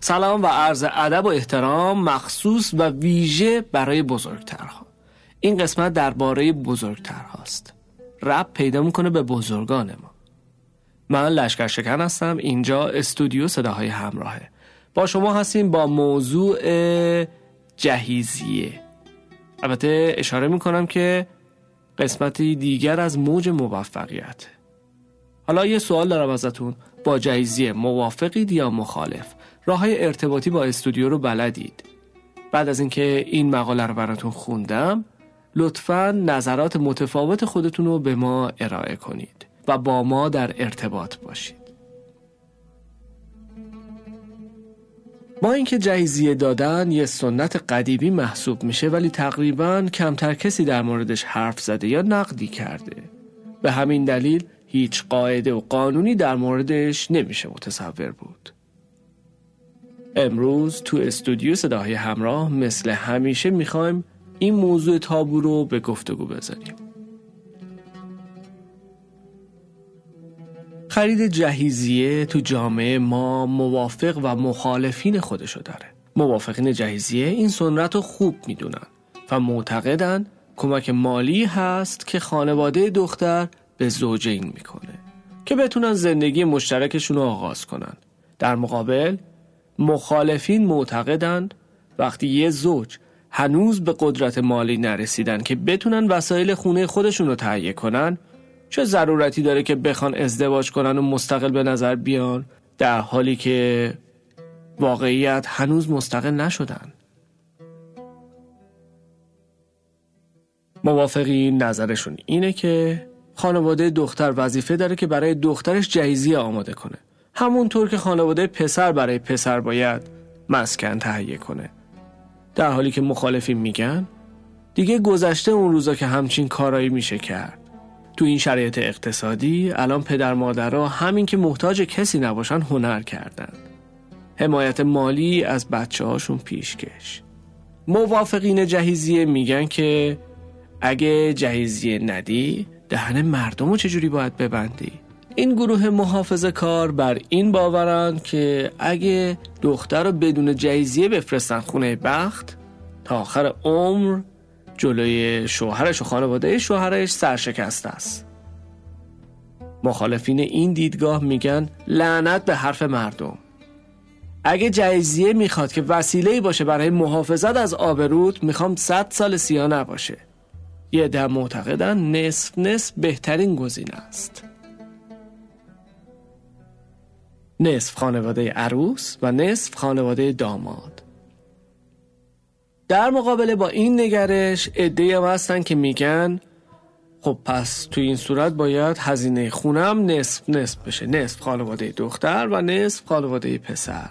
سلام و عرض ادب و احترام مخصوص و ویژه برای بزرگترها. این قسمت درباره بزرگترهاست. رب پیدا می‌کنه به بزرگان ما. من لشکر شکن هستم. اینجا استودیو صداهای همراهه. با شما هستیم با موضوع جهیزیه. البته اشاره می‌کنم که قسمتی دیگر از موج موفقیت. حالا یه سوال دارم ازتون. با جهیزیه موافقید یا مخالف؟ راه های ارتباطی با استودیو رو بلدید. بعد از اینکه این مقاله رو براتون خوندم لطفا نظرات متفاوت خودتون رو به ما ارائه کنید و با ما در ارتباط باشید. با اینکه جهیزیه دادن یه سنت قدیمی محسوب میشه ولی تقریبا کمتر کسی در موردش حرف زده یا نقدی کرده. به همین دلیل هیچ قاعده و قانونی در موردش نمیشه متصور بود. امروز تو استودیو صداهای همراه مثل همیشه می‌خوایم این موضوع تابو رو به گفتگو بذاریم. خرید جهیزیه تو جامعه ما موافق و مخالفین خودشو داره. موافقین جهیزیه این سنت رو خوب می‌دونن و معتقدن کمک مالی هست که خانواده دختر به زوجین می‌کنه که بتونن زندگی مشترکشون رو آغاز کنن. در مقابل مخالفین معتقدند وقتی یه زوج هنوز به قدرت مالی نرسیدن که بتونن وسایل خونه خودشون رو تهیه کنن چه ضرورتی داره که بخوان ازدواج کنن و مستقل به نظر بیان در حالی که واقعیت هنوز مستقل نشدن؟ موافقی نظرشون اینه که خانواده دختر وظیفه داره که برای دخترش جهیزی آماده کنه. همونطور که خانواده پسر برای پسر باید مسکن تهیه کنه. در حالی که مخالفین میگن دیگه گذشته اون روزا که همچین کارایی میشه کرد. تو این شرایط اقتصادی الان پدر مادرها همین که محتاج کسی نباشن هنر کردن. حمایت مالی از بچه هاشون پیشکش. موافقین جهیزیه میگن که اگه جهیزیه ندی دهن مردم رو چجوری باید ببندی؟ این گروه محافظ کار بر این باورن که اگه دختر رو بدون جایزیه بفرستن خونه بخت تا آخر عمر جلوی شوهرش و خانواده شوهرش سرشکسته است. مخالفین این دیدگاه میگن لعنت به حرف مردم. اگه جایزیه می‌خواد که وسیله باشه برای محافظت از آبرود می‌خوام صد سال سیا نباشه. یه ده معتقدن نصف نصف بهترین گزینه است. نصف خانواده عروس و نصف خانواده داماد. در مقابله با این نگرش عده هم هستن که میگن خب پس تو این صورت باید هزینه خونم نصف نصف بشه. نصف خانواده دختر و نصف خانواده پسر.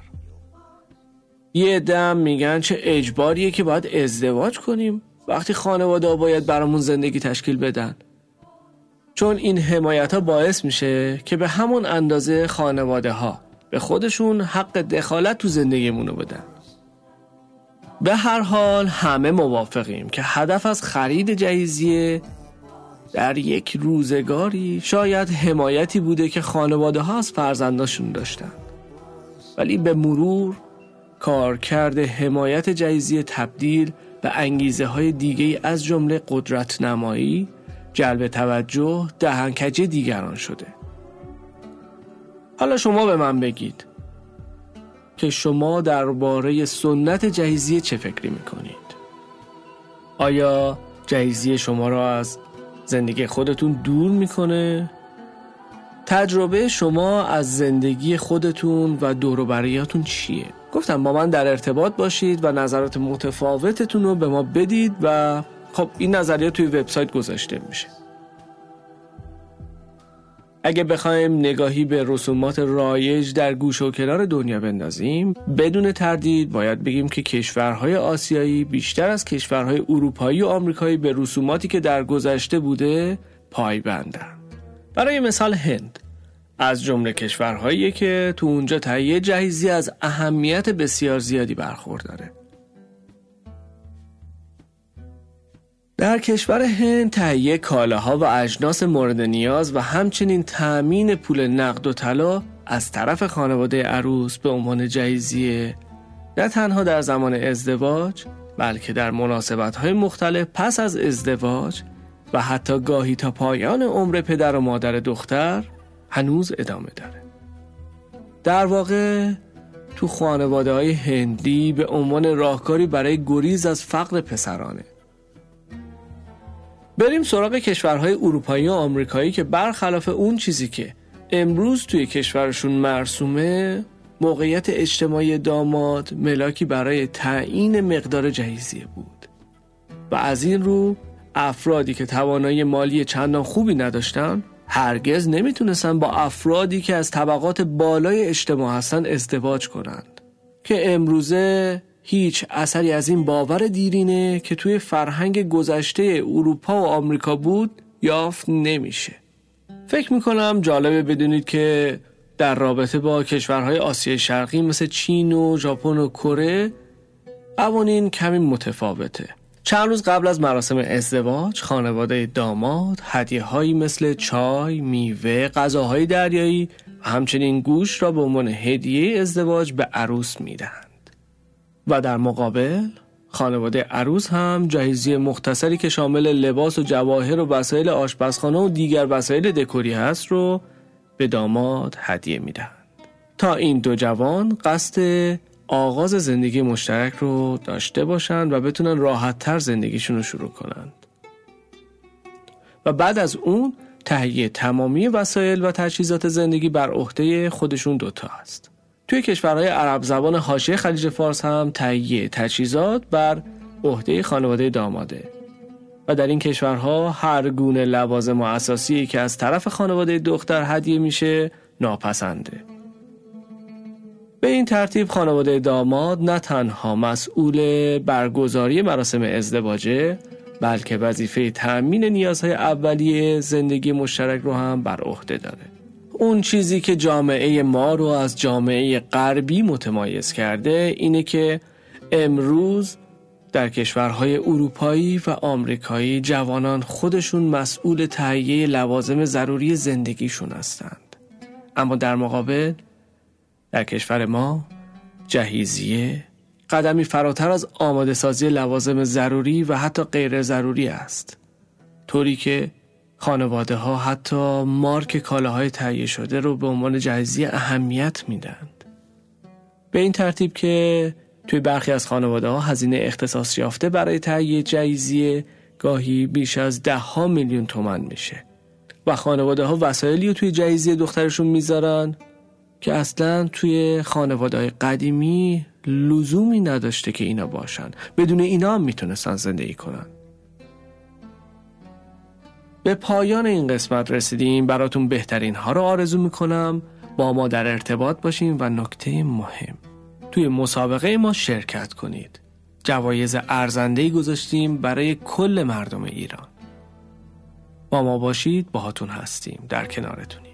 یه دم میگن چه اجباریه که باید ازدواج کنیم. وقتی خانواده باید برامون زندگی تشکیل بدن. چون این حمایت ها باعث میشه که به همون اندازه خانواده ها به خودشون حق دخالت تو زندگیمونو بدن. به هر حال همه موافقیم که هدف از خرید جهیزیه در یک روزگاری شاید حمایتی بوده که خانواده ها از فرزنداشون داشتن. ولی به مرور کارکرد حمایت جهیزیه تبدیل به انگیزه های دیگه از جمله قدرت نمایی جلب توجه دهنکجه دیگران شده. حالا شما به من بگید که شما درباره سنت جهیزیه چه فکری می‌کنید؟ آیا جهیزیه شما را از زندگی خودتون دور می‌کنه؟ تجربه شما از زندگی خودتون و دوروبریاتون چیه؟ گفتم با من در ارتباط باشید و نظرات متفاوتتون رو به ما بدید و خب این نظریات توی وبسایت گذاشته میشه. اگه بخوایم نگاهی به رسومات رایج در گوش و کنار دنیا بندازیم بدون تردید باید بگیم که کشورهای آسیایی بیشتر از کشورهای اروپایی و آمریکایی به رسوماتی که در گذشته بوده پایبندن برای مثال هند. از جمله کشورهایی که تو اونجا تهیه جهیزی از اهمیت بسیار زیادی برخورداره. در کشور هند تهیه کالاها و اجناس مورد نیاز و همچنین تأمین پول نقد و طلا از طرف خانواده عروس به عنوان جایزیه نه تنها در زمان ازدواج بلکه در مناسبت های مختلف پس از ازدواج و حتی گاهی تا پایان عمر پدر و مادر دختر هنوز ادامه داره. در واقع تو خانواده های هندی به عنوان راهکاری برای گریز از فقر پسرانه. بریم سراغ کشورهای اروپایی و آمریکایی که برخلاف اون چیزی که امروز توی کشورشون مرسومه موقعیت اجتماعی داماد ملاکی برای تعیین مقدار جهیزیه بود. و از این رو افرادی که توانایی مالی چندان خوبی نداشتن هرگز نمی‌تونستن با افرادی که از طبقات بالای اجتماع هستن ازدواج کنند. که امروزه هیچ اثری از این باور دیرینه که توی فرهنگ گذشته اروپا و آمریکا بود یافت نمیشه. فکر می‌کنم جالبه بدونید که در رابطه با کشورهای آسیای شرقی مثل چین و ژاپن و کره قوانین کمی متفاوته. چند روز قبل از مراسم ازدواج خانواده داماد هدیه هایی مثل چای، میوه، غذاهای دریایی و همچنین گوش را به عنوان هدیه ازدواج به عروس می‌دهند. و در مقابل خانواده عروس هم جهیزی مختصری که شامل لباس و جواهر و وسایل آشپزخانه و دیگر وسایل دکوری هست رو به داماد هدیه می‌دهند. تا این دو جوان قصد آغاز زندگی مشترک رو داشته باشند و بتونن راحت تر زندگیشون رو شروع کنند. و بعد از اون تهیه تمامی وسایل و تجهیزات زندگی بر عهده خودشون دوتا است توی کشورهای عرب زبان حاشیه خلیج فارس هم تهیه تجهیزات بر عهده خانواده داماده. و در این کشورها هر گونه لوازم و اساسی که از طرف خانواده دختر هدیه میشه ناپسنده. به این ترتیب خانواده داماد نه تنها مسئول برگزاری مراسم ازدواجه بلکه وظیفه تأمین نیازهای اولیه زندگی مشترک رو هم بر عهده داره. اون چیزی که جامعه ما رو از جامعه غربی متمایز کرده اینه که امروز در کشورهای اروپایی و آمریکایی جوانان خودشون مسئول تهیه لوازم ضروری زندگیشون هستند. اما در مقابل در کشور ما جهیزیه قدمی فراتر از آماده سازی لوازم ضروری و حتی غیر ضروری است. طوری که خانواده ها حتی مارک کالاهای تهیه شده رو به عنوان جهیزیه اهمیت میدند به این ترتیب که توی برخی از خانواده ها هزینه اختصاص یافته برای تهیه جهیزیه گاهی بیش از ده ها میلیون تومن میشه. و خانواده ها وسایلی رو توی جهیزیه دخترشون می‌ذارن که اصلا توی خانواده های قدیمی لزومی نداشته که اینا باشن. بدون اینا هم می‌تونستن زندگی کنن. به پایان این قسمت رسیدیم. براتون بهترین ها رو آرزو می‌کنم. با ما در ارتباط باشیم و نکته مهم. توی مسابقه ما شرکت کنید. جوایز ارزندهی گذاشتیم برای کل مردم ایران. با ما باشید. باهاتون هستیم. در کنارتونیم.